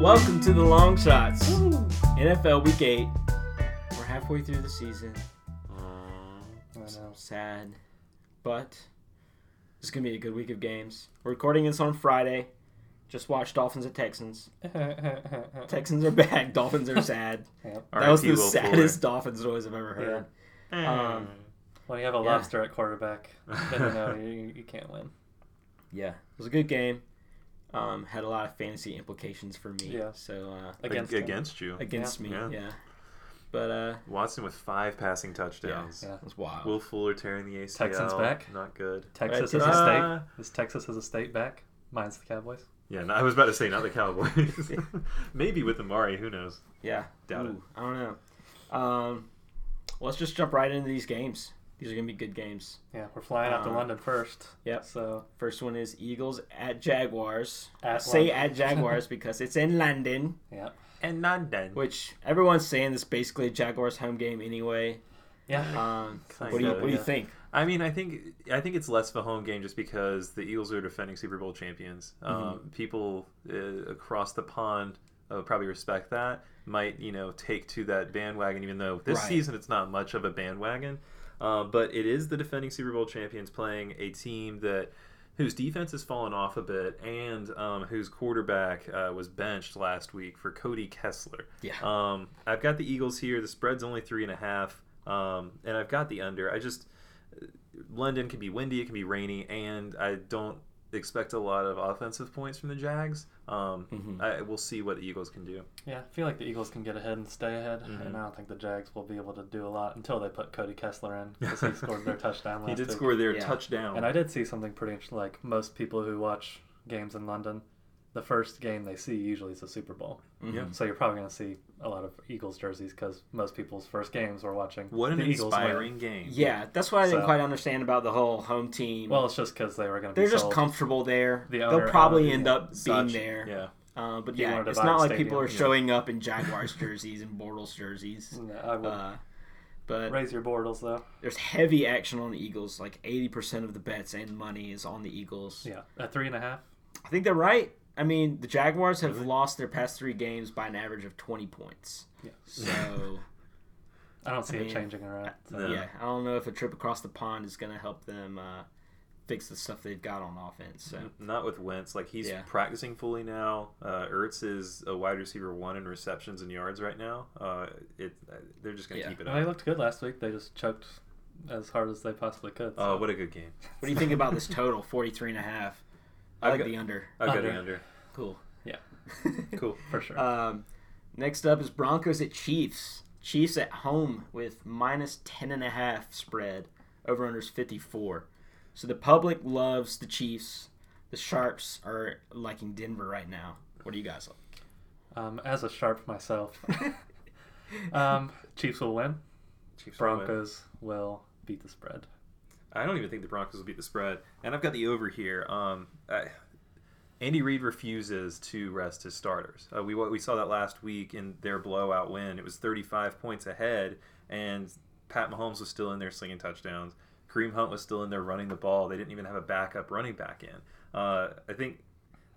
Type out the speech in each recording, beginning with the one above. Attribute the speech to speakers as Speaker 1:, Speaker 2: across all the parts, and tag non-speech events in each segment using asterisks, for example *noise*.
Speaker 1: Welcome to the Longshots. NFL Week 8. We're halfway through the season.
Speaker 2: I know.
Speaker 1: Sad. But it's going to be a good week of games. We're recording this on Friday. Just watched Dolphins at Texans. *laughs* Texans are back. Dolphins are sad. *laughs*
Speaker 2: Yep.
Speaker 1: That was the
Speaker 3: R.I.P. Will
Speaker 1: saddest Dolphins noise I've ever heard.
Speaker 3: Fuller.
Speaker 1: Um,
Speaker 2: When you have a
Speaker 1: Yeah.
Speaker 2: lobster at quarterback, then you know you, you can't win.
Speaker 1: Yeah, it was a good game. Um, had a lot of fantasy implications for me.
Speaker 2: Yeah.
Speaker 1: So uh,
Speaker 2: Against
Speaker 3: Ag-
Speaker 2: him.
Speaker 3: against you.
Speaker 1: against me,
Speaker 3: Yeah.
Speaker 1: yeah. But uh,
Speaker 3: Watson with five passing touchdowns.
Speaker 2: Yeah.
Speaker 1: it was wild.
Speaker 3: Will Fuller tearing the ACL.
Speaker 2: Texans back?
Speaker 3: Not good.
Speaker 2: Texas
Speaker 1: Right,
Speaker 2: as a state. Is Texas as a state back? Mine's the Cowboys.
Speaker 3: Yeah, no, I was about to say not the Cowboys. *laughs* Maybe with Amari, who knows?
Speaker 1: yeah.
Speaker 3: Doubt it.
Speaker 1: I don't know. Um, let's just jump right into these games. These are gonna be good games.
Speaker 2: Yeah, we're flying out to
Speaker 1: Uh,
Speaker 2: London first.
Speaker 1: yep.
Speaker 2: So
Speaker 1: First one is Eagles at Jaguars.
Speaker 2: At
Speaker 1: say
Speaker 2: London.
Speaker 1: at Jaguars *laughs* because it's in London,
Speaker 2: yeah,
Speaker 3: And not done.
Speaker 1: which everyone's saying this is basically a Jaguars home game anyway.
Speaker 2: yeah.
Speaker 1: Um, what do you what do you think?
Speaker 3: I mean, I think I think it's less of a home game just because the Eagles are defending Super Bowl champions.
Speaker 1: Mm-hmm.
Speaker 3: Um, people uh, across the pond uh, probably respect that. Might you know take to that bandwagon, even though this
Speaker 1: Right.
Speaker 3: season it's not much of a bandwagon. Uh, but it is the defending Super Bowl champions playing a team that whose defense has fallen off a bit and um, whose quarterback uh, was benched last week for Cody Kessler.
Speaker 1: Yeah.
Speaker 3: Um, I've got the Eagles here. The spread's only three and a half, um, and I've got the under. I just London can be windy, it can be rainy, and I don't expect a lot of offensive points from the Jags. Um,
Speaker 1: Mhm.
Speaker 3: I, we'll see what the Eagles can do.
Speaker 2: Yeah, I feel like the Eagles can get ahead and stay ahead,
Speaker 3: Mhm.
Speaker 2: and I don't think the Jags will be able to do a lot until they put Cody Kessler in because he *laughs* scored their touchdown last
Speaker 3: He did
Speaker 2: week.
Speaker 3: score their
Speaker 1: Yeah.
Speaker 3: touchdown.
Speaker 2: And I did see something pretty interesting. Like most people who watch games in London, the first game they see usually is the Super Bowl.
Speaker 3: Yeah.
Speaker 2: So you're probably going to see a lot of Eagles jerseys because most people's first games were watching
Speaker 3: what an
Speaker 2: the Eagles win.
Speaker 3: inspiring game.
Speaker 1: Yeah, that's what I didn't
Speaker 2: So-
Speaker 1: quite understand about the whole home team.
Speaker 2: Well, it's just because they were going to.
Speaker 1: They're just
Speaker 2: sold.
Speaker 1: comfortable there.
Speaker 2: The
Speaker 1: They'll probably
Speaker 2: owned
Speaker 1: end up being there.
Speaker 3: Yeah.
Speaker 1: Uh, but yeah, it's not
Speaker 2: the
Speaker 1: like people are
Speaker 2: stadium.
Speaker 1: showing up in Jaguars jerseys and Bortles jerseys. *laughs*
Speaker 2: No, I would
Speaker 1: Uh, but
Speaker 2: raise your Bortles though.
Speaker 1: there's heavy action on the Eagles. Like 80% of the bets and money is on the Eagles.
Speaker 2: Yeah, at three and a half.
Speaker 1: I think they're right. I mean, the Jaguars have
Speaker 3: Really?
Speaker 1: lost their past three games by an average of 20 points.
Speaker 2: Yeah.
Speaker 1: So, *laughs*
Speaker 2: I don't see
Speaker 1: I
Speaker 2: it
Speaker 1: mean,
Speaker 2: changing around. So.
Speaker 3: No.
Speaker 1: yeah, I don't know if a trip across the pond is going to help them uh, fix the stuff they've got on offense. So,
Speaker 3: Not with Wentz. Like he's
Speaker 1: Yeah.
Speaker 3: practicing fully now. Uh, Ertz is a wide receiver one in receptions and yards right now. Uh, it uh, they're just gonna
Speaker 1: Yeah.
Speaker 3: keep it
Speaker 2: Well, they looked good last week. They just choked as hard as they possibly could.
Speaker 3: Oh, what a good game!
Speaker 1: what do you think about this *laughs* total, 43 and a half? I like
Speaker 3: got-
Speaker 1: the under.
Speaker 3: I've got the under.
Speaker 1: Cool.
Speaker 2: Yeah. *laughs*
Speaker 3: Cool.
Speaker 2: for sure.
Speaker 1: Um, next up is Broncos at Chiefs. Chiefs at home with minus 10 and a half spread. Over under is 54. So the public loves the Chiefs. The Sharps are liking Denver right now. What do you guys like?
Speaker 2: Um, as a sharp myself, *laughs* um, Chiefs will win.
Speaker 3: Chiefs will win.
Speaker 2: Broncos will beat the spread.
Speaker 3: I don't even think the Broncos will beat the spread. And I've got the over here. Um, I, Andy Reid refuses to rest his starters. Uh, we we saw that last week in their blowout win. It was 35 points ahead, and Pat Mahomes was still in there slinging touchdowns. Kareem Hunt was still in there running the ball. They didn't even have a backup running back in. Uh, I think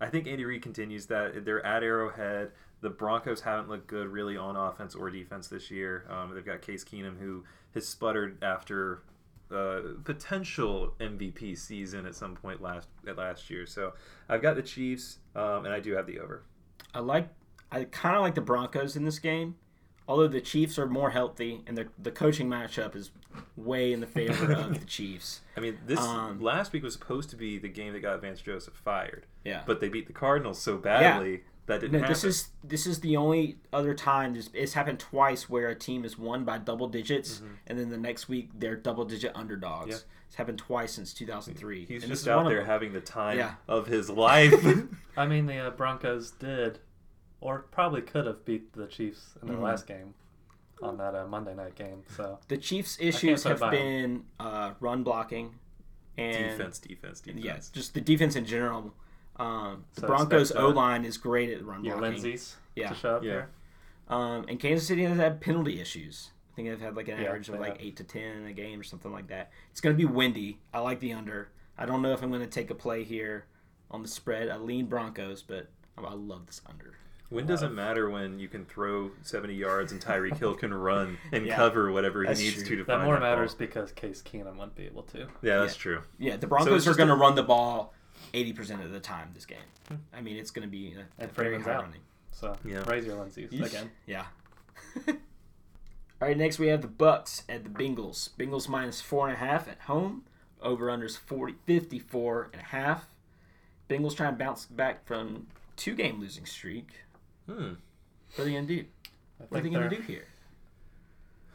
Speaker 3: I think Andy Reid continues that. They're at Arrowhead. The Broncos haven't looked good really on offense or defense this year. Um, they've got Case Keenum who has sputtered after uh, potential MVP season at some point last at last year. So I've got the Chiefs, um, and I do have the over.
Speaker 1: I like. I kind of like the Broncos in this game, although the Chiefs are more healthy and the the coaching matchup is way in the favor of the *laughs* Chiefs.
Speaker 3: I mean, this
Speaker 1: Um,
Speaker 3: last week was supposed to be the game that got Vance Joseph fired,
Speaker 1: Yeah.
Speaker 3: but they beat the Cardinals so badly that didn't
Speaker 1: No,
Speaker 3: happen.
Speaker 1: this is this is the only other time this, it's happened twice where a team is won by double digits and then the next week they're double digit underdogs.
Speaker 3: Mm-hmm. Yeah.
Speaker 1: It's happened twice since 2003.
Speaker 3: He's
Speaker 1: and
Speaker 3: just
Speaker 1: is
Speaker 3: out
Speaker 1: one of
Speaker 3: there having the time
Speaker 1: Yeah.
Speaker 3: of his life. *laughs*
Speaker 2: I mean, the uh, Broncos did, or probably could have beat the Chiefs in their
Speaker 1: Mhm.
Speaker 2: last game on that uh, Monday night game. So
Speaker 1: The Chiefs' issues have been uh, run blocking and
Speaker 3: defense, defense, defense.
Speaker 1: yeah, just the defense in general. Um, the
Speaker 2: So
Speaker 1: Broncos O line is great at run
Speaker 2: your
Speaker 1: blocking.
Speaker 2: Lindsay's
Speaker 1: Yeah.
Speaker 2: to show up
Speaker 3: Yeah.
Speaker 2: there.
Speaker 1: Um, and Kansas City has had penalty issues. I think they've had like an
Speaker 2: Yeah,
Speaker 1: average of like
Speaker 2: have.
Speaker 1: eight to ten a game or something like that. It's going to be windy. I like the under. I don't know if I'm going to take a play here on the spread. I lean Broncos, but I I love this under.
Speaker 3: Wind doesn't matter when you can throw 70 yards and Tyreek Hill can *laughs* run and
Speaker 1: Yeah.
Speaker 3: cover whatever he needs
Speaker 1: true.
Speaker 3: to to
Speaker 2: That
Speaker 3: find
Speaker 2: more
Speaker 3: that
Speaker 2: matters
Speaker 3: ball.
Speaker 2: because Case Keenum wouldn't be able to.
Speaker 3: Yeah, that's
Speaker 1: Yeah.
Speaker 3: true.
Speaker 1: Yeah, the Broncos
Speaker 3: it's
Speaker 1: are going to run the ball 80% of the time this game.
Speaker 3: Hmm.
Speaker 1: I mean, it's going to be a, a very high
Speaker 2: out.
Speaker 1: running.
Speaker 2: So
Speaker 3: Yeah.
Speaker 2: raise your lenses
Speaker 1: Yeesh.
Speaker 2: again.
Speaker 1: Yeah. All right, next we have the Bucks at the Bengals. Bengals minus four and a half at home. Over unders 40, 54 and a half. Bengals trying to bounce back from two game losing streak.
Speaker 3: Hmm.
Speaker 1: What are they going to do? What are they going to do here?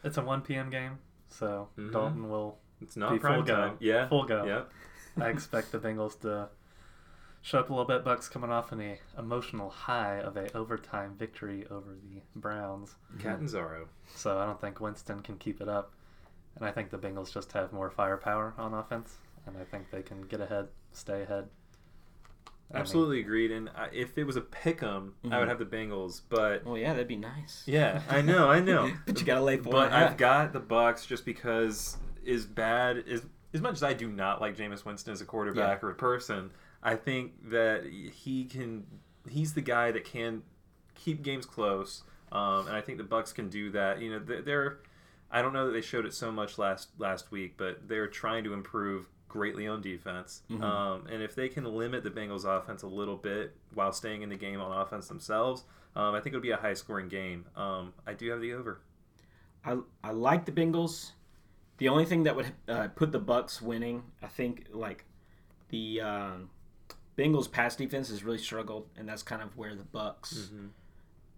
Speaker 2: It's a 1 p.m. game, so
Speaker 3: Mhm.
Speaker 2: Dalton will.
Speaker 3: It's not
Speaker 2: Be
Speaker 3: prime
Speaker 2: full go.
Speaker 3: time. Yeah.
Speaker 2: Full go.
Speaker 3: Yep.
Speaker 2: I expect the Bengals to show up a little bit. Bucks coming off an emotional high of a overtime victory over the Browns,
Speaker 3: Catanzaro.
Speaker 2: so I don't think Winston can keep it up. And I think the Bengals just have more firepower on offense, and I think they can get ahead, stay ahead. I mean,
Speaker 3: Absolutely agreed. And I, if it was a pick 'em, I
Speaker 1: Mhm.
Speaker 3: would have the Bengals. But
Speaker 1: Well, yeah, that'd be nice.
Speaker 3: yeah, I know, I know. *laughs*
Speaker 1: but you got to lay four
Speaker 3: But
Speaker 1: and a half.
Speaker 3: I've got the Bucks just because as bad as as much as I do not like Jameis Winston as a quarterback or a person, I think that he can. He's the guy that can keep games close, um, and I think the Bucks can do that. You know, they're. I don't know that they showed it so much last last week, but they're trying to improve greatly on defense.
Speaker 1: Mhm.
Speaker 3: Um, and if they can limit the Bengals' offense a little bit while staying in the game on offense themselves, um, I think it'll be a high scoring game. Um, I do have the over.
Speaker 1: I, I like the Bengals. The only thing that would uh, put the Bucks winning, I think, like the um, Bengals pass defense has really struggled, and that's kind of where the Bucks
Speaker 3: Mm-hmm.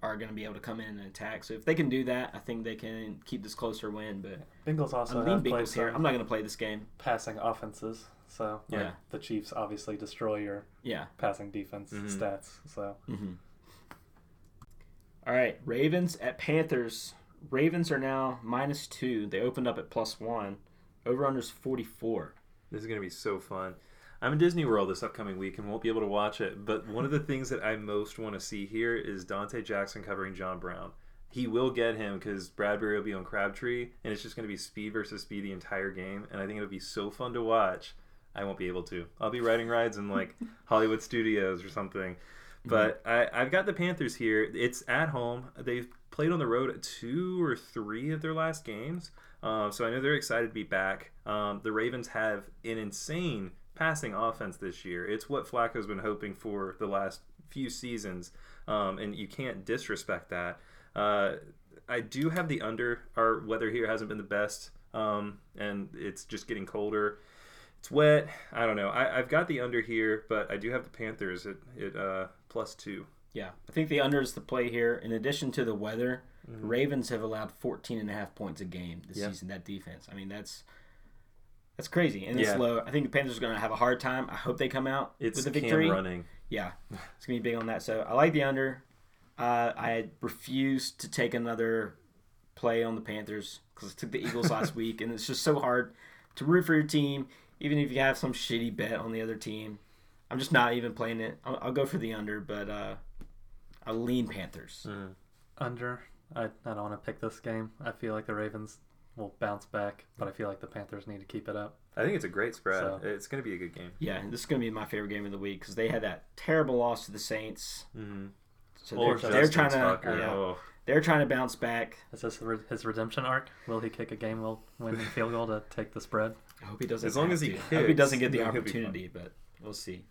Speaker 1: are going to be able to come in and attack. So if they can do that, I think they can keep this closer win. But
Speaker 2: Bengals also
Speaker 1: I'm
Speaker 2: have
Speaker 1: Bengals here. I'm not going to play this game.
Speaker 2: passing offenses, so like,
Speaker 1: Yeah.
Speaker 2: the Chiefs obviously destroy your
Speaker 1: Yeah.
Speaker 2: passing defense
Speaker 3: Mhm.
Speaker 2: stats. So
Speaker 1: Mm-hmm. All right, Ravens at Panthers. Ravens are now minus two. They opened up at plus one. Over unders 44.
Speaker 3: This is going to be so fun. I'm in Disney World this upcoming week and won't be able to watch it, but one of the things that I most want to see here is Donte Jackson covering John Brown. He will get him because Bradberry will be on Crabtree, and it's just going to be speed versus speed the entire game, and I think it'll be so fun to watch. I won't be able to. I'll be riding rides in like *laughs* Hollywood Studios or something. But mm-hmm. I, I've got the Panthers here. It's at home. They've played on the road at two or three of their last games. Um, so I know they're excited to be back. Um, the Ravens have an insane passing offense this year. It's what Flacco's been hoping for the last few seasons, um, and you can't disrespect that. Uh, I do have the under. Our weather here hasn't been the best, um, and it's just getting colder. It's wet. I don't know. I, I've got the under here, but I do have the Panthers at, at uh, plus two.
Speaker 1: Yeah, I think the under is the play here. In addition to the weather,
Speaker 3: Mhm.
Speaker 1: Ravens have allowed 14 and a half points a game this
Speaker 3: Yeah.
Speaker 1: season. That defense. I mean, that's that's crazy and it's
Speaker 3: Yeah.
Speaker 1: low. I think the Panthers are going to have a hard time. I hope they come out
Speaker 3: It's
Speaker 1: with a victory.
Speaker 3: running.
Speaker 1: Yeah, *laughs* it's gonna be big on that. So I like the under. Uh, I refuse to take another play on the Panthers because I took the Eagles *laughs* last week, and it's just so hard to root for your team, even if you have some shitty bet on the other team. I'm just not even playing it. I'll, I'll go for the under, but uh, I'll lean Panthers.
Speaker 3: Mhm.
Speaker 2: under, I, I don't want to pick this game. I feel like the Ravens will bounce back, but I feel like the Panthers need to keep it up.
Speaker 3: I think it's a great spread.
Speaker 2: So-
Speaker 3: It's going to be a good game.
Speaker 1: Yeah, this is gonna be my favorite game of the week because they had that terrible loss to the Saints.
Speaker 3: Mm-hmm.
Speaker 1: So they're, they're trying to
Speaker 3: Tucker.
Speaker 1: yeah,
Speaker 3: Oh.
Speaker 1: they're trying to bounce back.
Speaker 2: Is this his redemption arc? Will he kick a game will winning field goal to take the spread?
Speaker 1: I hope he doesn't.
Speaker 3: As long as he
Speaker 1: to. I hope he doesn't get the
Speaker 3: then he'll be fine.
Speaker 1: opportunity, but we'll see.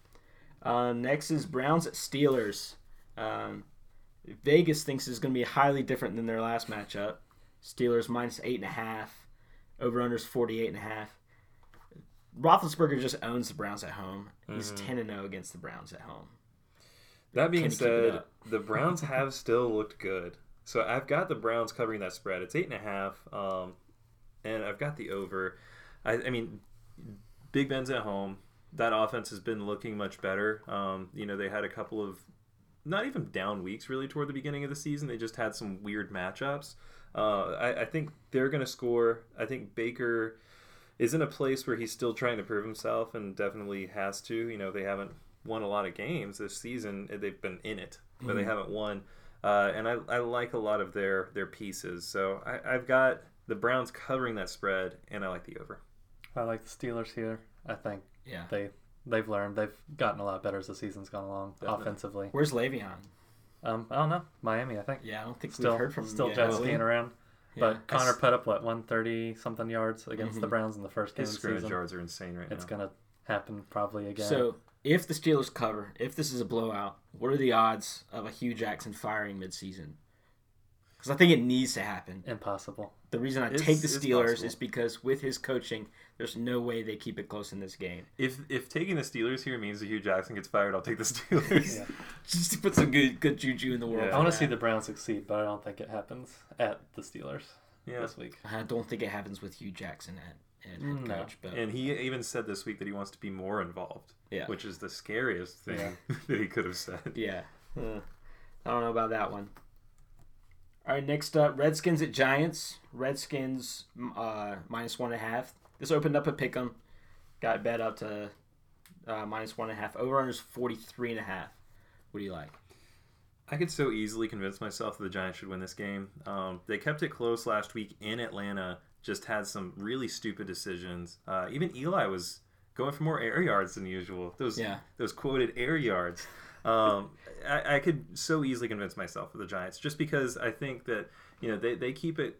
Speaker 1: Uh, next is Browns at Steelers. Um, Vegas thinks is going to be highly different than their last matchup. Steelers minus eight and a half. Over unders forty eight and a half. Roethlisberger just owns the Browns at home. He's
Speaker 3: Mhm.
Speaker 1: ten and zero against the Browns at home.
Speaker 3: That being
Speaker 1: Can he keep it
Speaker 3: said, *laughs* the Browns have still looked good. So I've got the Browns covering that spread. It's eight and a half, um, and I've got the over. I, I mean, Big Ben's at home. That offense has been looking much better. Um, you know, they had a couple of not even down weeks really toward the beginning of the season. They just had some weird matchups. Uh, I, I think they're going to score. I think Baker is in a place where he's still trying to prove himself and definitely has to. You know, they haven't won a lot of games this season. They've been in it, but they
Speaker 1: Mhm.
Speaker 3: haven't won. Uh, and I, I like a lot of their their pieces. So I, I've got the Browns covering that spread, and I like the over.
Speaker 2: I like the Steelers here. I think
Speaker 1: Yeah.
Speaker 2: they they've learned. They've gotten a lot better as the season's gone along
Speaker 3: Definitely.
Speaker 2: offensively.
Speaker 1: Where's Le'Veon?
Speaker 2: Um, I don't know. Miami, I think.
Speaker 1: Yeah, I don't think
Speaker 2: Still,
Speaker 1: we've heard from
Speaker 2: still
Speaker 1: yeah,
Speaker 2: jet
Speaker 1: well,
Speaker 2: skiing around.
Speaker 1: yeah,
Speaker 2: But
Speaker 1: Conner
Speaker 2: put up what 130 something yards against the
Speaker 1: Mhm.
Speaker 2: Browns in the first game
Speaker 3: His
Speaker 2: of the
Speaker 3: scrimmage
Speaker 2: season.
Speaker 3: yards are insane right
Speaker 2: It's
Speaker 3: now.
Speaker 2: gonna happen probably again.
Speaker 1: So if the Steelers cover, if this is a blowout, what are the odds of a Hue Jackson firing midseason? Because I think it needs to happen.
Speaker 2: impossible.
Speaker 1: The reason I
Speaker 3: It's-
Speaker 1: take the Steelers is because with his coaching, there's no way they keep it close in this game.
Speaker 3: If if taking the Steelers here means that Hue Jackson gets fired, I'll take the *laughs* Steelers.
Speaker 2: Yeah.
Speaker 1: Just to put some good good juju in the world.
Speaker 3: Yeah.
Speaker 2: I want to see the Browns succeed, but I don't think it happens at the Steelers
Speaker 3: Yeah.
Speaker 2: this week.
Speaker 1: I don't think it happens with Hue Jackson at, at head
Speaker 2: Mm, No.
Speaker 1: coach, but
Speaker 3: And he even said this week that he wants to be more involved,
Speaker 1: yeah,
Speaker 3: which is the scariest thing
Speaker 2: Yeah. *laughs*
Speaker 3: that he could have said.
Speaker 1: yeah. Uh, I don't know about that one. All right, next up, Redskins at Giants. Redskins uh, minus one and a half. This opened up a pick 'em, got bet up to uh, minus one and a half. Over under is 43 and a half. What do you like?
Speaker 3: I could so easily convince myself that the Giants should win this game. Um, they kept it close last week in Atlanta. Just had some really stupid decisions. Uh, even Eli was going for more air yards than usual. Those
Speaker 1: Yeah.
Speaker 3: those quoted air yards. Um, *laughs* I, I could so easily convince myself of the Giants just because I think that you know they, they keep it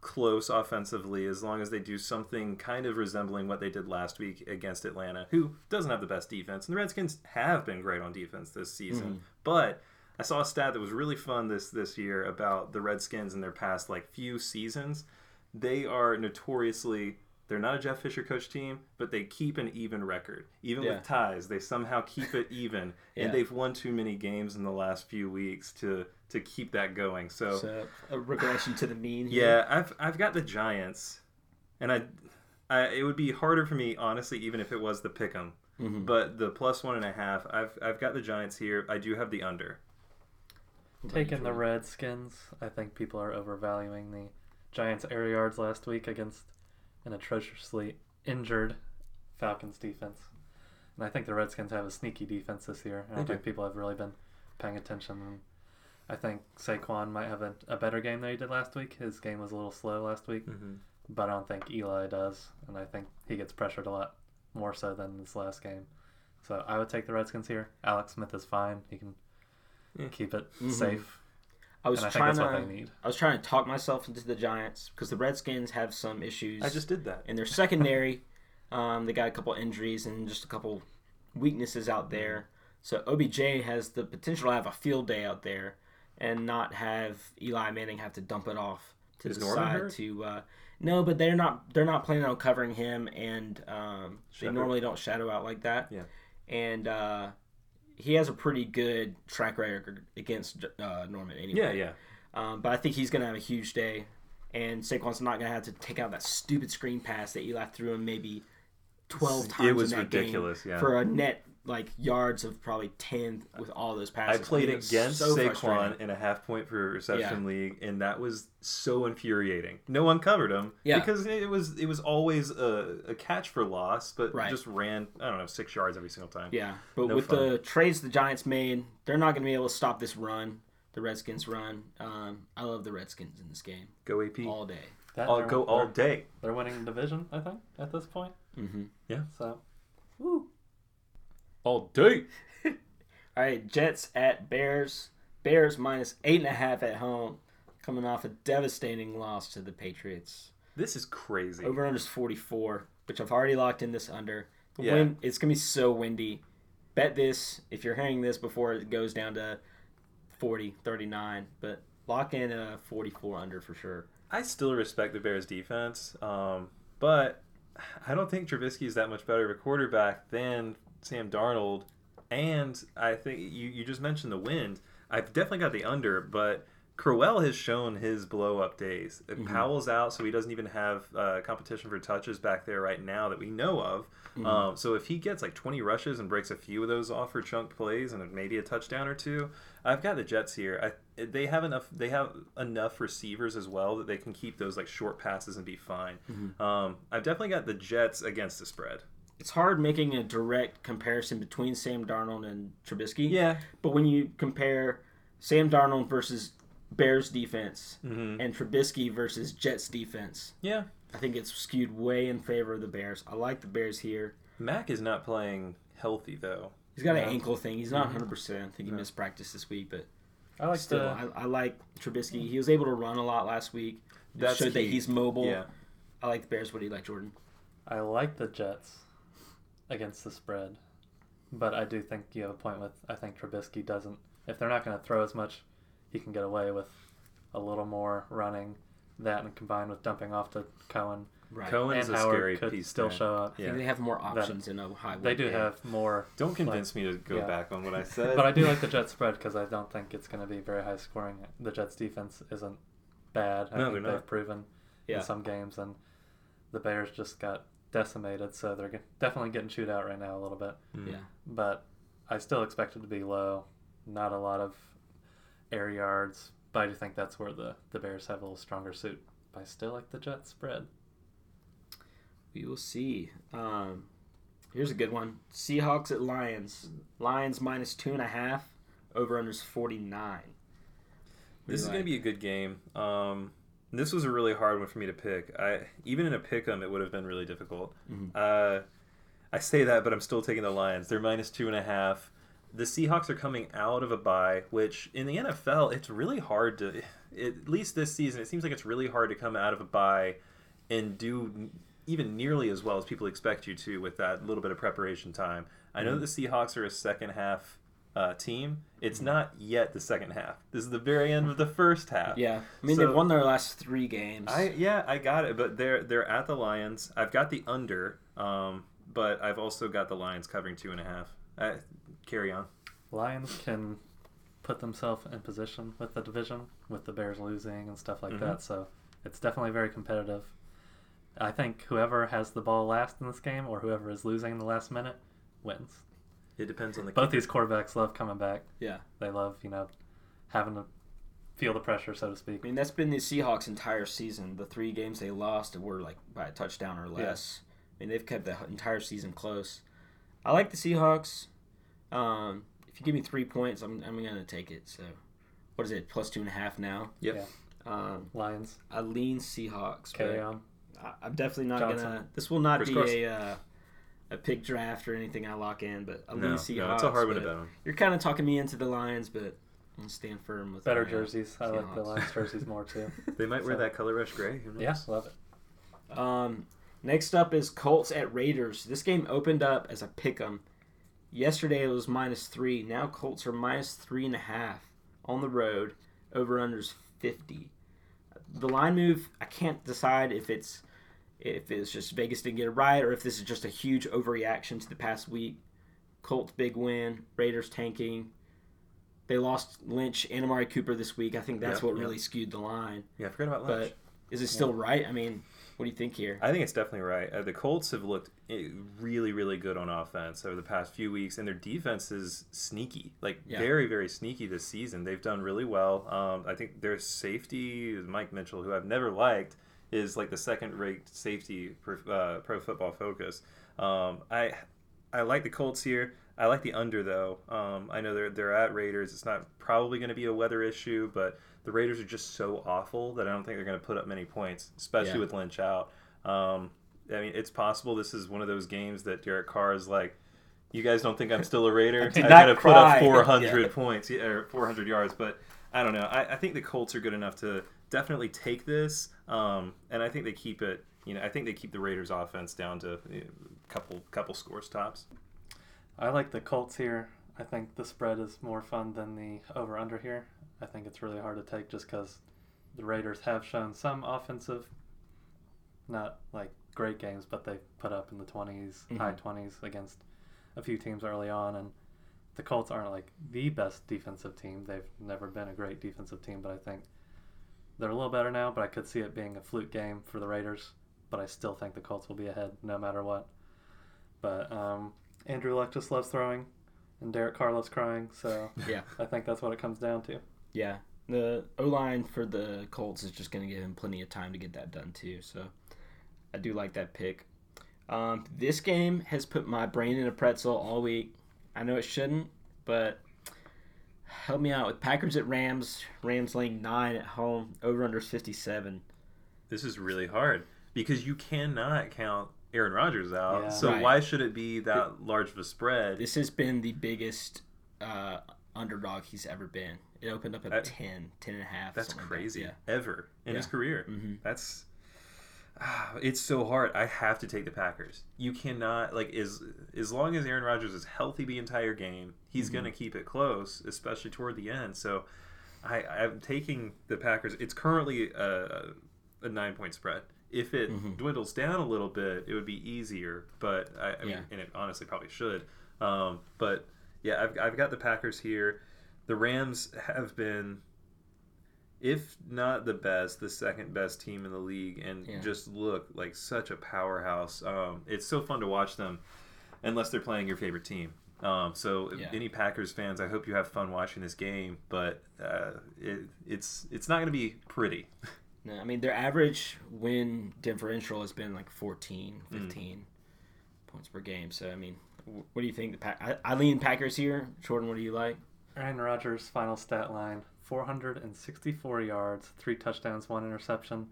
Speaker 3: close offensively as long as they do something kind of resembling what they did last week against Atlanta, who doesn't have the best defense. And the Redskins have been great on defense this season. Mm-hmm. But I saw a stat that was really fun this this year about the Redskins in their past like few seasons. They are notoriously they're not a Jeff Fisher coach team, but they keep an even record. Even
Speaker 1: Yeah.
Speaker 3: with ties, they somehow keep it even. *laughs*
Speaker 1: Yeah.
Speaker 3: And they've won too many games in the last few weeks to to keep that going. So
Speaker 1: So a regression to the mean. Here.
Speaker 3: yeah, I've I've got the Giants, and I, I it would be harder for me honestly, even if it was the pick'em.
Speaker 1: Mhm.
Speaker 3: But the plus one and a half, I've I've got the Giants here. I do have the under.
Speaker 2: Taking the Redskins, I think people are overvaluing the Giants' air yards last week against an atrociously injured Falcons defense. And I think the Redskins have a sneaky defense this year. I don't
Speaker 3: They
Speaker 2: think people have really been paying attention. And I think Saquon might have a, a better game than he did last week. His game was a little slow last week,
Speaker 3: Mm-hmm.
Speaker 2: but I don't think Eli does. And I think he gets pressured a lot more so than this last game. So I would take the Redskins here. Alex Smith is fine. He can
Speaker 3: Yeah.
Speaker 2: keep it
Speaker 1: Mhm.
Speaker 2: safe.
Speaker 1: I was
Speaker 2: and I think
Speaker 1: trying
Speaker 2: that's
Speaker 1: to
Speaker 2: what they need.
Speaker 1: I was trying to talk myself into the Giants because the Redskins have some issues.
Speaker 3: I just did that.
Speaker 1: in their secondary. *laughs* um, they got a couple injuries and just a couple weaknesses out there. So OBJ has the potential to have a field day out there and not have Eli Manning have to dump it off to
Speaker 3: Is
Speaker 1: the
Speaker 3: Norman
Speaker 1: side
Speaker 3: hurt?
Speaker 1: to. Uh, no, but they're not. They're not planning on covering him, and um, they normally don't shadow out like that.
Speaker 3: Yeah.
Speaker 1: And uh, he has a pretty good track record against uh, Norman anyway.
Speaker 3: Yeah, yeah.
Speaker 1: Um, but I think he's going to have a huge day, and Saquon's not going to have to take out that stupid screen pass that Eli threw him maybe twelve times.
Speaker 3: It was
Speaker 1: in that
Speaker 3: ridiculous.
Speaker 1: game
Speaker 3: Yeah.
Speaker 1: for a net like yards of probably ten with all those passes.
Speaker 3: I
Speaker 1: passes.
Speaker 3: played
Speaker 1: mean, it
Speaker 3: against
Speaker 1: so
Speaker 3: Saquon in a half point per reception
Speaker 1: Yeah.
Speaker 3: league, and that was so infuriating. No one covered him
Speaker 1: Yeah.
Speaker 3: because it was it was always a, a catch for loss, but
Speaker 1: Right.
Speaker 3: just ran I don't know six yards every single time.
Speaker 1: Yeah, but
Speaker 3: No
Speaker 1: with
Speaker 3: fun.
Speaker 1: the trades the Giants made, they're not going to be able to stop this run, the Redskins run. Um, I love the Redskins in this game
Speaker 3: Go AP.
Speaker 1: all day.
Speaker 2: That
Speaker 3: I'll go all day.
Speaker 2: They're winning the division, I think, at this point.
Speaker 1: Mm-hmm. Yeah.
Speaker 2: So, woo.
Speaker 3: All day. *laughs*
Speaker 1: All right, Jets at Bears. Bears minus eight and a half at home, coming off a devastating loss to the Patriots.
Speaker 3: This is crazy.
Speaker 1: Over under is 44, which I've already locked in this under. The
Speaker 3: Yeah.
Speaker 1: wind, it's going to be so windy. Bet this if you're hearing this before it goes down to 40, 39, but lock in a 44 under for sure.
Speaker 3: I still respect the Bears defense, um, but I don't think Trubisky is that much better of a quarterback than Sam Darnold. And I think you, you just mentioned the wind. I've definitely got the under, but Crowell has shown his blow up days.
Speaker 1: Mhm.
Speaker 3: Powell's out, so he doesn't even have uh, competition for touches back there right now that we know of.
Speaker 1: Mhm.
Speaker 3: Um, so if he gets like 20 rushes and breaks a few of those off for chunk plays and maybe a touchdown or two, I've got the Jets here. I, they have enough. They have enough receivers as well that they can keep those like short passes and be fine.
Speaker 1: Mhm.
Speaker 3: Um, I've definitely got the Jets against the spread.
Speaker 1: It's hard making a direct comparison between Sam Darnold and Trubisky.
Speaker 3: Yeah.
Speaker 1: But when you compare Sam Darnold versus Bears defense
Speaker 3: hmm
Speaker 1: and Trubisky versus Jets defense,
Speaker 3: Yeah.
Speaker 1: I think it's skewed way in favor of the Bears. I like the Bears here.
Speaker 3: Mack is not playing healthy though.
Speaker 1: He's got an
Speaker 3: Yeah.
Speaker 1: ankle thing. He's not
Speaker 3: Mhm.
Speaker 1: 100%. I think he
Speaker 3: Yeah.
Speaker 1: missed practice this week, but
Speaker 2: I like
Speaker 1: Still,
Speaker 2: the
Speaker 1: I, I like Trubisky. He was able to run a lot last week. That
Speaker 3: That's
Speaker 1: showed that he's mobile.
Speaker 3: Yeah.
Speaker 1: I like the Bears. What do you like, Jordan?
Speaker 2: I like the Jets against the spread, but I do think you have a point with. I think Trubisky doesn't. If they're not going to throw as much, he can get away with a little more running. That and combined with dumping off to Cohen
Speaker 1: Right.
Speaker 3: Cohen's
Speaker 2: and
Speaker 3: a
Speaker 2: Howard
Speaker 3: scary
Speaker 2: could
Speaker 3: piece.
Speaker 2: still
Speaker 3: there.
Speaker 2: show up.
Speaker 1: I
Speaker 3: Yeah.
Speaker 1: think they have more options in a high.
Speaker 2: They do
Speaker 1: game.
Speaker 2: have more,
Speaker 3: Don't convince me to go
Speaker 2: yeah.
Speaker 3: back on what I said.
Speaker 2: but I do like the Jets spread because I don't think it's going to be very high scoring. The Jets defense isn't bad. I
Speaker 3: No,
Speaker 2: think
Speaker 3: they're
Speaker 2: they've
Speaker 3: not.
Speaker 2: proven
Speaker 1: Yeah.
Speaker 2: in some games, and the Bears just got decimated, so they're definitely getting chewed out right now a little bit.
Speaker 3: Mm.
Speaker 1: Yeah.
Speaker 2: But I still expect it to be low. Not a lot of air yards, but I do think that's where the, the Bears have a little stronger suit. But I still like the Jets spread.
Speaker 1: We will see. Um, here's a good one: Seahawks at Lions. Lions minus two and a half. Over unders forty nine.
Speaker 3: This is going to be a good game. Um, this was a really hard one for me to pick. I even in a pick 'em, it would have been really difficult.
Speaker 1: Mhm.
Speaker 3: Uh, I say that, but I'm still taking the Lions. They're minus two and a half. The Seahawks are coming out of a bye, which in the NFL, it's really hard to. At least this season, it seems like it's really hard to come out of a bye and do even nearly as well as people expect you to with that little bit of preparation time. I know that the Seahawks are a second half uh, team. It's not yet the second half. This is the very end of the first half.
Speaker 1: Yeah, I mean
Speaker 3: So-
Speaker 1: they've won their last three games.
Speaker 3: I yeah, I got it, but they're they're at the Lions. I've got the under, um, but I've also got the Lions covering two and a half. Uh, carry on.
Speaker 2: Lions can put themselves in position with the division, with the Bears losing and stuff like
Speaker 3: Mhm.
Speaker 2: that. So it's definitely very competitive. I think whoever has the ball last in this game or whoever is losing in the last minute wins.
Speaker 3: It depends on the
Speaker 2: Both
Speaker 3: kicker.
Speaker 2: these quarterbacks love coming back.
Speaker 1: yeah,
Speaker 2: They love, you know, having to feel the pressure, so to speak.
Speaker 1: I mean that's been the Seahawks' entire season. The three games they lost were like by a touchdown or less. I mean they've kept the entire season close. I like the Seahawks. Um, if you give me three points, I'm I'm gonna take it. So, what is it? Plus two and a half now.
Speaker 3: Yep.
Speaker 2: Yeah.
Speaker 1: Um,
Speaker 2: Lions,
Speaker 1: I lean Seahawks.
Speaker 2: carry on.
Speaker 1: I, I'm definitely not
Speaker 2: Johnson.
Speaker 1: gonna. This will not
Speaker 3: Chris
Speaker 1: be
Speaker 3: Carson.
Speaker 1: a uh, a pick draft or anything I lock in. But I
Speaker 3: No,
Speaker 1: lean
Speaker 3: no,
Speaker 1: Seahawks.
Speaker 3: it's a hard one to bet on.
Speaker 1: You're kind of talking me into the Lions, but I'm gonna stand firm with
Speaker 2: Better
Speaker 1: my, uh,
Speaker 2: jerseys. I like the
Speaker 1: Seahawks.
Speaker 2: Lions *laughs* jerseys more too.
Speaker 3: They might wear that color rush gray. Who knows?
Speaker 2: Yeah, love it.
Speaker 1: Um, next up is Colts at Raiders. This game opened up as a pick 'em. Yesterday it was minus three. Now Colts are minus three and a half on the road. Over unders fifty. The line move, I can't decide if it's if it's just Vegas didn't get it right or if this is just a huge overreaction to the past week. Colts big win. Raiders tanking. They lost Lynch and Amari Cooper this week. I think that's
Speaker 3: Yeah,
Speaker 1: what
Speaker 3: yeah.
Speaker 1: really skewed the line.
Speaker 3: Yeah, I forgot about Lynch.
Speaker 1: But is it still right? I mean, what do you think here?
Speaker 3: I think it's definitely right. Uh, the Colts have looked eh, really, really good on offense over the past few weeks, and their defense is sneaky, like
Speaker 1: Yeah.
Speaker 3: very, very sneaky this season. They've done really well. Um, I think their safety, Mike Mitchell, who I've never liked, is like the second-rate safety per uh, Pro Football Focus. Um, I, I like the Colts here. I like the under though. Um, I know they're they're at Raiders. It's not probably going to be a weather issue, but the Raiders are just so awful that I don't think they're going to put up many points, especially
Speaker 1: Yeah.
Speaker 3: with Lynch out. Um, I mean, it's possible this is one of those games that Derek Carr is like, "You guys don't think I'm still a Raider? *laughs* I
Speaker 1: not
Speaker 3: got to put up 400 *laughs*
Speaker 1: Yeah.
Speaker 3: points yeah, or 400 yards." But I don't know. I, I think the Colts are good enough to definitely take this, um, and I think they keep it. You know, I think they keep the Raiders' offense down to a couple couple scores tops.
Speaker 2: I like the Colts here. I think the spread is more fun than the over under here. I think it's really hard to take just because the Raiders have shown some offensive, not like great games, but they put up in the 20s,
Speaker 1: Mhm.
Speaker 2: high 20s against a few teams early on. And the Colts aren't like the best defensive team. They've never been a great defensive team, but I think they're a little better now. But I could see it being a fluke game for the Raiders. But I still think the Colts will be ahead no matter what. But um, Andrew Luck just loves throwing, and Derek Carr loves crying. So *laughs*
Speaker 1: Yeah.
Speaker 2: I think that's what it comes down to.
Speaker 1: Yeah, the O line for the Colts is just going to give him plenty of time to get that done too. So I do like that pick. Um, this game has put my brain in a pretzel all week. I know it shouldn't, but help me out with Packers at Rams. Rams laying nine at home. Over under fifty seven.
Speaker 3: This is really hard because you cannot count Aaron Rodgers out.
Speaker 2: Yeah.
Speaker 3: So
Speaker 1: Right.
Speaker 3: why should it be that large of a spread?
Speaker 1: This has been the biggest uh, underdog he's ever been. It opened up at
Speaker 3: That-
Speaker 1: 10, 10 and a half.
Speaker 3: That's
Speaker 1: something like that.
Speaker 3: crazy.
Speaker 1: Yeah.
Speaker 3: Ever in his
Speaker 1: Yeah.
Speaker 3: career.
Speaker 1: Mhm.
Speaker 3: That's it's so hard. I have to take the Packers. You cannot like as as long as Aaron Rodgers is healthy the entire game, he's
Speaker 1: Mm-hmm.
Speaker 3: gonna keep it close, especially toward the end. So I, I'm taking the Packers. It's currently a, a nine point spread. If it
Speaker 1: Mhm.
Speaker 3: dwindles down a little bit, it would be easier. But I, I mean, and it honestly probably should. Um, but yeah, I've, I've got the Packers here. The Rams have been if not the best, the second best team in the league, and
Speaker 1: Yeah.
Speaker 3: just look like such a powerhouse. Um, it's so fun to watch them, unless they're playing your favorite team. Um, so,
Speaker 1: Yeah.
Speaker 3: any Packers fans, I hope you have fun watching this game, but uh, it, it's it's not going to be pretty. *laughs*
Speaker 1: No, I mean, their average win differential has been like 14,
Speaker 3: Mm.
Speaker 1: 15 points per game. So, I mean, what do you think? The Pack- I, I lean Packers here. Jordan, what do you like?
Speaker 2: Aaron Rodgers' final stat line 464 yards, three touchdowns, one interception,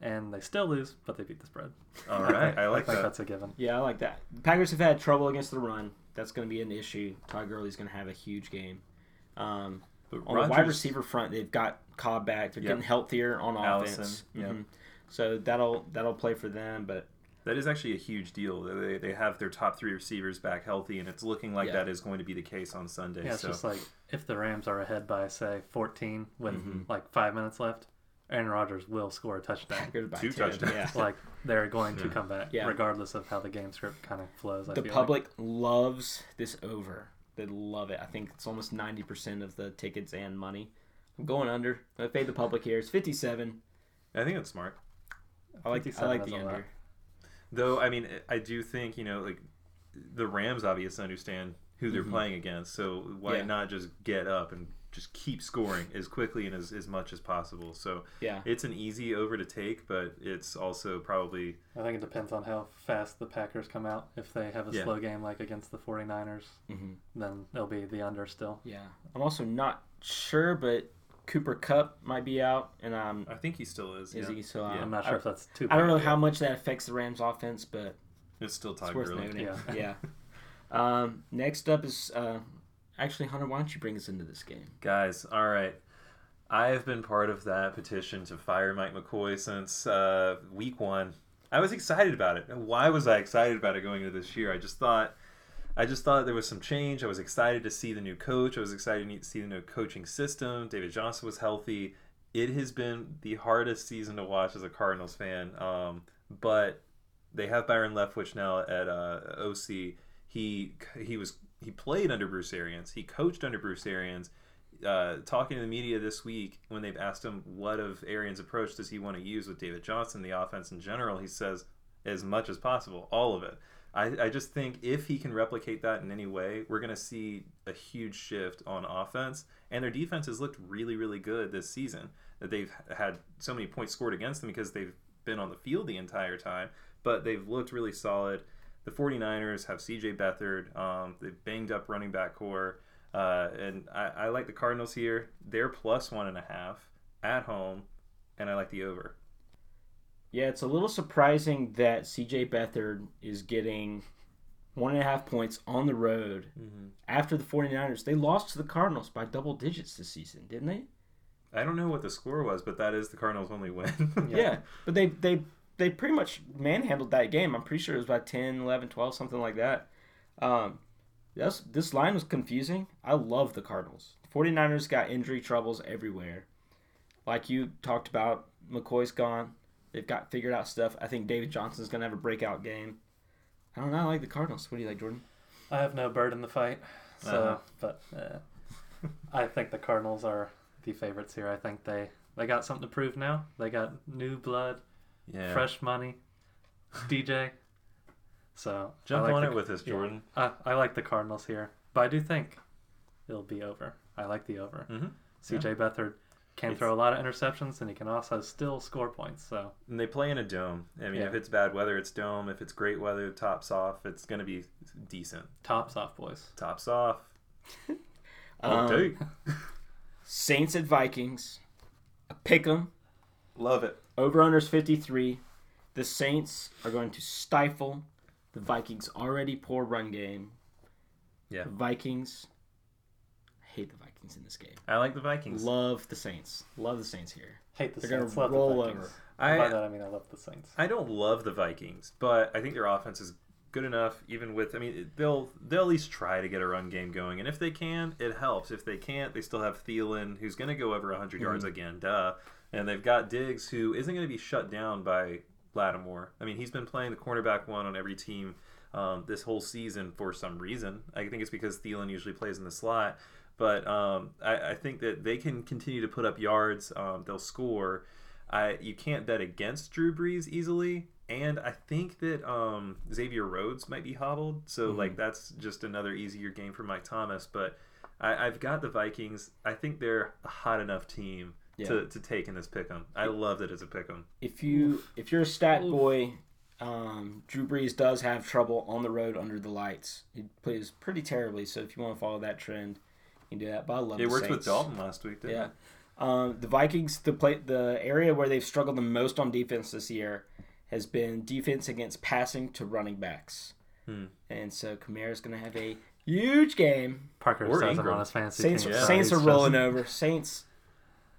Speaker 2: and they still lose, but they beat the spread.
Speaker 3: All right, I *laughs* like
Speaker 2: think
Speaker 3: that.
Speaker 2: that's a given.
Speaker 1: Yeah, I like that. The Packers have had trouble against the run. That's going to be an issue. Todd Gurley's going to have a huge game. Um,
Speaker 3: But
Speaker 1: on the wide receiver front, they've got Cobb back. They're
Speaker 3: Yep.
Speaker 1: getting healthier on
Speaker 3: Allison,
Speaker 1: offense.
Speaker 3: yep.
Speaker 1: Mhm. So that'll that'll play for them. But
Speaker 3: That is actually a huge deal. They, they have their top three receivers back healthy, and it's looking like
Speaker 1: Yeah.
Speaker 3: that is going to be the case on Sunday.
Speaker 2: Yeah, it's
Speaker 3: so
Speaker 2: just like if the Rams are ahead by, say, 14 with
Speaker 1: Mhm.
Speaker 2: like five minutes left, Aaron Rodgers will score a touchdown. *laughs*
Speaker 3: Two
Speaker 1: 10,
Speaker 3: touchdowns.
Speaker 1: Yeah. *laughs*
Speaker 2: like they're going to
Speaker 3: Yeah.
Speaker 2: come back,
Speaker 1: Yeah.
Speaker 2: regardless of how the game script kind of flows. I
Speaker 1: the
Speaker 2: feel
Speaker 1: public loves this over. They love it. I think it's almost ninety percent of the tickets and money. I'm going under. I paid the public here. It's fifty-seven.
Speaker 3: I think it's smart.
Speaker 1: I like I like the
Speaker 2: a lot.
Speaker 1: under.
Speaker 3: Though I mean, I do think you know, like the Rams obviously understand who they're
Speaker 1: Mhm.
Speaker 3: playing against, so why
Speaker 1: Yeah.
Speaker 3: not just get up and just keep scoring as quickly and as, as much as possible? So
Speaker 1: Yeah.
Speaker 3: it's an easy over to take, but it's also probably.
Speaker 2: I think it depends on how fast the Packers come out. If they have a
Speaker 3: Yeah.
Speaker 2: slow game like against the 49ers,
Speaker 1: hmm
Speaker 2: then it'll be the under still.
Speaker 1: Yeah. I'm also not sure, but Cooper Kupp might be out, and um,
Speaker 3: I think he still is.
Speaker 1: is
Speaker 3: yeah.
Speaker 1: he still out?
Speaker 3: Yeah.
Speaker 2: I'm not
Speaker 1: I-
Speaker 2: sure if that's too
Speaker 1: I don't know
Speaker 2: big.
Speaker 1: how much that affects the Rams' offense, but
Speaker 3: It's still
Speaker 1: it's
Speaker 3: Todd
Speaker 1: worth
Speaker 3: Gurley.
Speaker 1: noting.
Speaker 2: Yeah.
Speaker 1: Yeah. *laughs* um, next up is uh, actually Hunter. Why don't you bring us into this game?
Speaker 3: Guys, all right. I have been part of that petition to fire Mike McCoy since uh, week one. I was excited about it. And Why was I excited about it going into this year? I just thought, I just thought there was some change. I was excited to see the new coach. I was excited to see the new coaching system. David Johnson was healthy. It has been the hardest season to watch as a Cardinals fan. Um, but they have Byron Leftwich now at uh, OC. He he was he played under Bruce Arians. He coached under Bruce Arians. Uh, talking to the media this week when they've asked him what of Arians' approach does he want to use with David Johnson, the offense in general, he says as much as possible, all of it. I, I just think if he can replicate that in any way, we're going to see a huge shift on offense. And their defense has looked really, really good this season. That they've had so many points scored against them because they've been on the field the entire time, but they've looked really solid. The 49ers have CJ Beathard. Um, they've banged up running back core. Uh, and I, I like the Cardinals here. They're plus one and a half at home, and I like the over.
Speaker 1: Yeah, it's a little surprising that CJ Beathard is getting one and a half points on the road
Speaker 3: Mm-hmm.
Speaker 1: after the 49ers. They lost to the Cardinals by double digits this season, didn't they?
Speaker 3: I don't know what the score was, but that is the Cardinals' only win. *laughs*
Speaker 1: Yeah. But they they they pretty much manhandled that game. I'm pretty sure it was about 10, 11, 12, something like that. Um, this, this line was confusing. I love the Cardinals. 49ers got injury troubles everywhere. Like you talked about, McCoy's gone. They've got figured out stuff. I think David Johnson's going to have a breakout game. I don't know. I like the Cardinals. What do you like, Jordan?
Speaker 2: I have no bird in the fight, so
Speaker 3: Uh-huh.
Speaker 2: but uh, I think the Cardinals are the favorites here. I think they they got something to prove now. They got new blood,
Speaker 3: yeah.
Speaker 2: fresh money, DJ. So I
Speaker 3: Jump
Speaker 2: like
Speaker 3: on
Speaker 2: the-
Speaker 3: it with us,
Speaker 2: yeah.
Speaker 3: Jordan.
Speaker 2: I, I like the Cardinals here, but I do think it'll be over. I like the over.
Speaker 3: Mm-hmm.
Speaker 2: CJ Beathard can
Speaker 3: It's-
Speaker 2: throw a lot of interceptions, and he can also still score points. So
Speaker 3: And they play in a dome. I mean,
Speaker 2: Yeah.
Speaker 3: if it's bad weather, it's dome. If it's great weather, tops off. It's going to be decent.
Speaker 2: tops off, boys.
Speaker 3: Tops off. *laughs*
Speaker 1: Um, Saints at Vikings. A pick 'em.
Speaker 3: Love it.
Speaker 1: Over unders 53. The Saints are going to stifle the Vikings' already poor run game.
Speaker 3: Yeah.
Speaker 1: The Vikings hate the Vikings in this game.
Speaker 3: I like the Vikings.
Speaker 1: Love the Saints. Love the Saints here.
Speaker 2: Hate the
Speaker 1: They're gonna
Speaker 2: Love
Speaker 1: roll
Speaker 2: the Vikings.
Speaker 1: over.
Speaker 3: I
Speaker 2: By that I mean I love the Saints.
Speaker 3: I don't love the Vikings, but I think their offense is good enough. Even with, I mean, they'll they'll at least try to get a run game going, and if they can, it helps. If they can't, they still have Thielen, who's going to go over 100 yards
Speaker 1: Mhm.
Speaker 3: again, duh. And they've got Diggs, who isn't going to be shut down by Lattimore. I mean, he's been playing the cornerback one on every team um, this whole season for some reason. I think it's because Thielen usually plays in the slot. But um, I, I think that they can continue to put up yards. Um, they'll score. I you can't bet against Drew Brees easily, and I think that um, Xavier Rhodes might be hobbled. So
Speaker 1: Mhm.
Speaker 3: like that's just another easier game for Mike Thomas. But I, I've got the Vikings. I think they're a hot enough team
Speaker 1: Yeah.
Speaker 3: to, to take in this pick 'em. I love that it's a pick 'em.
Speaker 1: If you if you're a stat
Speaker 2: Oof.
Speaker 1: boy, um, Drew Brees does have trouble on the road under the lights. He plays pretty terribly. So if you want to follow that trend, you can do that. But I love
Speaker 3: It
Speaker 1: the
Speaker 3: worked with Dalton last week, didn't
Speaker 1: Yeah.
Speaker 3: it?
Speaker 1: Um, the Vikings, the play, the area where they've struggled the most on defense this year has been defense against passing to running backs.
Speaker 3: Hmm.
Speaker 1: And so Kamara's going to have a huge game.
Speaker 2: Parker
Speaker 3: Or
Speaker 2: says him
Speaker 3: Ingram.
Speaker 2: on his fantasy
Speaker 1: Saints,
Speaker 2: team.
Speaker 3: Yeah.
Speaker 1: Saints are rolling over. Saints,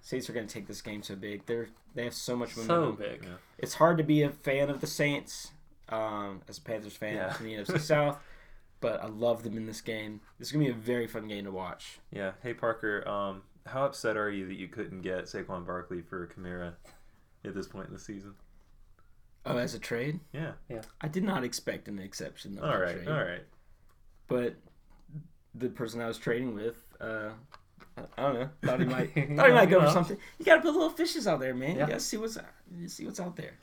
Speaker 1: Saints are going to take this game so big. They're they have so much momentum.
Speaker 2: So big.
Speaker 3: Yeah.
Speaker 1: It's hard to be a fan of the Saints um, as a Panthers fan
Speaker 2: Yeah.
Speaker 1: in the NFC South, *laughs* but I love them in this game. This is going to be a very fun game to watch.
Speaker 3: Yeah. Hey Parker, um, how upset are you that you couldn't get Saquon Barkley for Kamara at this point in the season?
Speaker 1: Oh, as a trade,
Speaker 3: Yeah. Yeah.
Speaker 1: I did not expect an exception. Of
Speaker 3: All
Speaker 1: the
Speaker 3: right.
Speaker 1: trade.
Speaker 3: All right.
Speaker 1: but the person I was trading with, uh, I I don't know, thought he might, *laughs* thought he might go for something. You gotta put little fishes out there, man.
Speaker 2: Yeah.
Speaker 1: You gotta see what's you see what's out there.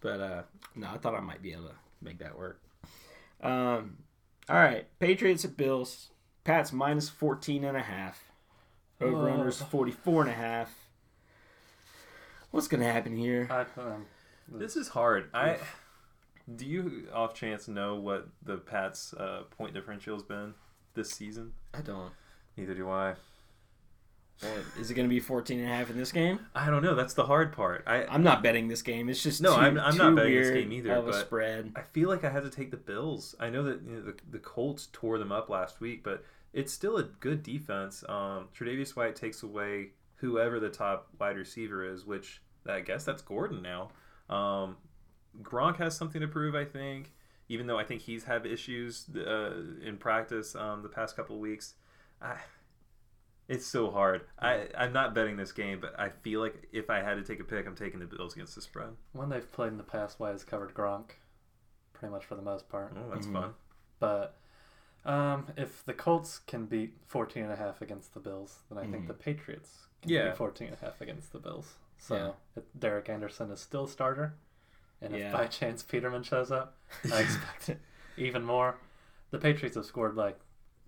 Speaker 1: But uh, no, I thought I might be able to make that work. Um, all right, Patriots at Bills. Pats minus 14 and a half. Over
Speaker 2: Oh.
Speaker 1: unders 44 and a half. What's gonna happen here?
Speaker 2: I, um,
Speaker 3: This is hard. I do you off chance know what the Pats' uh, point differential has been this season?
Speaker 1: I don't.
Speaker 3: Neither do I.
Speaker 1: Is it gonna be 14 and a half in this game?
Speaker 3: I don't know. That's the hard part. I
Speaker 1: I'm not betting this game. It's just
Speaker 3: No,
Speaker 1: too,
Speaker 3: I'm- I'm not betting this game either,
Speaker 1: Of a
Speaker 3: but-
Speaker 1: spread.
Speaker 3: I feel like I had to take the Bills. I know that you know, the the Colts tore them up last week, but it's still a good defense. Um, Tre'Davious White takes away whoever the top wide receiver is, which I guess that's Gordon now. Um, Gronk has something to prove, I think. Even though I think he's had issues uh, in practice um, the past couple of weeks, I, it's so hard. I I'm not betting this game, but I feel like if I had to take a pick, I'm taking the Bills against the spread.
Speaker 2: when they've played in the past, White has covered Gronk, pretty much for the most part.
Speaker 3: Oh, that's
Speaker 1: Mhm.
Speaker 3: fun.
Speaker 2: But um, if the Colts can beat 14 and a half against the Bills, then I think
Speaker 1: Mhm.
Speaker 2: the Patriots can
Speaker 3: Yeah.
Speaker 2: beat 14 and a half against the Bills. So
Speaker 1: Yeah.
Speaker 2: Derek Anderson is still a starter, and if
Speaker 1: Yeah.
Speaker 2: by chance Peterman shows up, I expect it *laughs* even more. The Patriots have scored like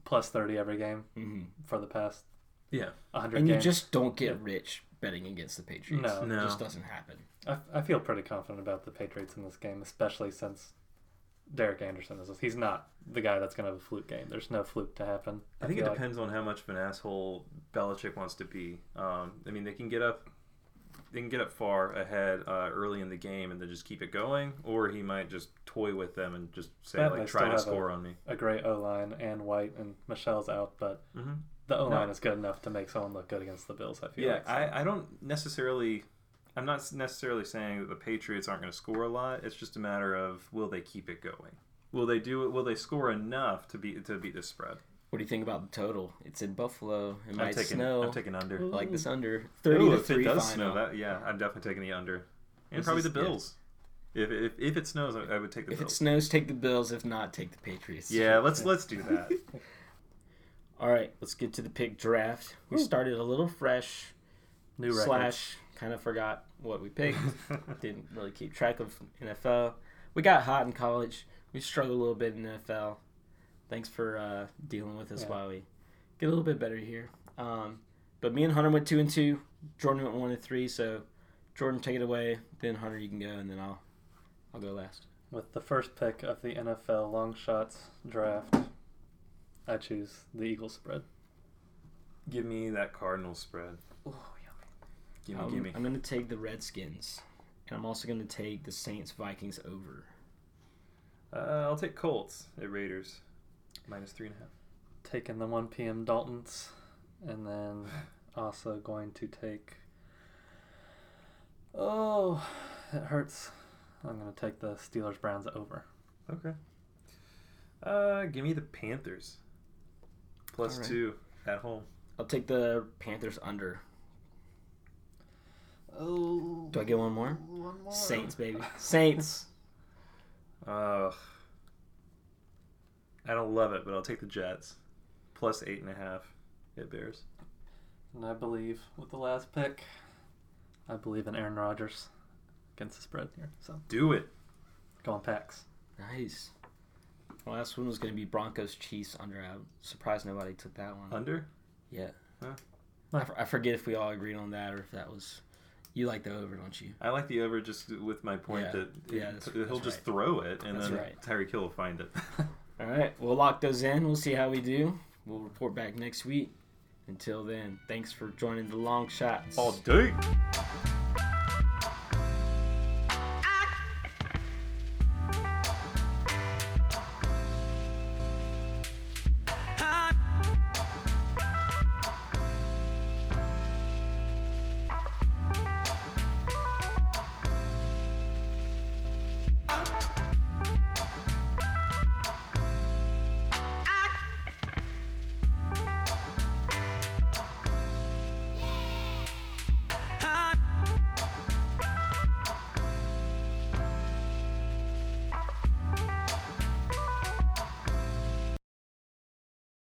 Speaker 2: plus 30 every game
Speaker 1: hmm
Speaker 2: for the past
Speaker 3: Yeah.
Speaker 2: 100
Speaker 1: And you
Speaker 2: games.
Speaker 1: just don't get
Speaker 2: Yeah.
Speaker 1: rich betting against the Patriots.
Speaker 2: No.
Speaker 3: No.
Speaker 1: It just doesn't happen.
Speaker 2: I, I feel pretty confident about the Patriots in this game, especially since Derek Anderson is. He's not the guy that's going to have a fluke game. There's no fluke to happen.
Speaker 3: I think it
Speaker 2: like.
Speaker 3: depends on how much of an asshole Belichick wants to be. Um, I mean, they can get up, they can get up far ahead uh, early in the game and then just keep it going, or he might just toy with them and just say
Speaker 2: That
Speaker 3: like,
Speaker 2: may
Speaker 3: try
Speaker 2: still
Speaker 3: to
Speaker 2: have
Speaker 3: score on me.
Speaker 2: a great O line and White and Michel's out, but
Speaker 3: hmm
Speaker 2: the O line
Speaker 3: No.
Speaker 2: is good enough to make someone look good against the Bills. I feel
Speaker 3: Yeah,
Speaker 2: like. so.
Speaker 3: I, I don't necessarily. I'm not necessarily saying that the Patriots aren't going to score a lot. It's just a matter of will they keep it going? Will they do it? Will they score enough to beat to beat this spread?
Speaker 1: What do you think about the total? It's in Buffalo. It
Speaker 3: I'm
Speaker 1: might
Speaker 3: taking.
Speaker 1: snow.
Speaker 3: I'm taking under.
Speaker 1: I like this under
Speaker 3: Ooh,
Speaker 1: thirty to
Speaker 3: if
Speaker 1: three
Speaker 3: it does
Speaker 1: final.
Speaker 3: snow, that yeah, I'm definitely taking the under, and
Speaker 1: This
Speaker 3: probably
Speaker 1: is-
Speaker 3: the
Speaker 1: yeah.
Speaker 3: Bills. If, if if it snows, I I would take the
Speaker 1: if it
Speaker 3: Bills.
Speaker 1: snows, take the Bills. If not, take the Patriots.
Speaker 3: yeah, let's *laughs* let's do that. *laughs*
Speaker 1: All right, let's get to the pick draft. We
Speaker 2: Woo.
Speaker 1: started a little fresh.
Speaker 2: New records.
Speaker 1: slash kind of forgot what we picked. *laughs* Didn't really keep track of NFL. We got hot in college. We struggled a little bit in NFL. Thanks for uh, dealing with us
Speaker 2: Yeah.
Speaker 1: while we get a little bit better here. Um, but me and Hunter went two and two. Jordan went one and three. So Jordan, take it away. Then Hunter, you can go, and then I'll I'll go last.
Speaker 2: With the first pick of the NFL long shots draft, I choose the Eagles spread.
Speaker 3: give me that Cardinal spread.
Speaker 2: Oh,
Speaker 3: Give me,
Speaker 1: Um,
Speaker 3: give me.
Speaker 1: I'm going to take the Redskins, and I'm also going to take the Saints Vikings over.
Speaker 3: Uh, I'll take Colts at Raiders, minus three and a half.
Speaker 2: Taking the 1 p.m. Daltons And then *laughs* also going to take. Oh, it hurts. I'm going to take the Steelers Browns over.
Speaker 3: Okay. Uh, give me the Panthers. Plus
Speaker 1: All right.
Speaker 3: two at home.
Speaker 1: I'll take the Panthers under.
Speaker 2: Oh.
Speaker 1: Do I get one more?
Speaker 2: One more.
Speaker 1: Saints, baby. *laughs* Saints.
Speaker 3: Ugh. I don't love it, but I'll take the Jets. Plus eight and a half. It Bears.
Speaker 2: And I believe with the last pick, I believe in Aaron Rodgers against the spread here. So
Speaker 3: Do it.
Speaker 2: go on packs.
Speaker 1: Nice. The last one was going to be Broncos Chiefs under. I'm surprised nobody took that one.
Speaker 3: Under?
Speaker 1: yeah.
Speaker 3: Huh.
Speaker 1: I, f- I forget if we all agreed on that or if that was. You like the over, don't you?
Speaker 3: I like the over just with my point
Speaker 1: Yeah.
Speaker 3: that
Speaker 1: Yeah,
Speaker 3: it-
Speaker 1: that's-
Speaker 3: he'll
Speaker 1: that's
Speaker 3: just
Speaker 1: right.
Speaker 3: throw it and
Speaker 1: That's
Speaker 3: then
Speaker 1: right.
Speaker 3: Tyreek Hill will find it. *laughs*
Speaker 1: All right. We'll lock those in. We'll see how we do. We'll report back next week. Until then, thanks for joining the Longshots.
Speaker 3: All day.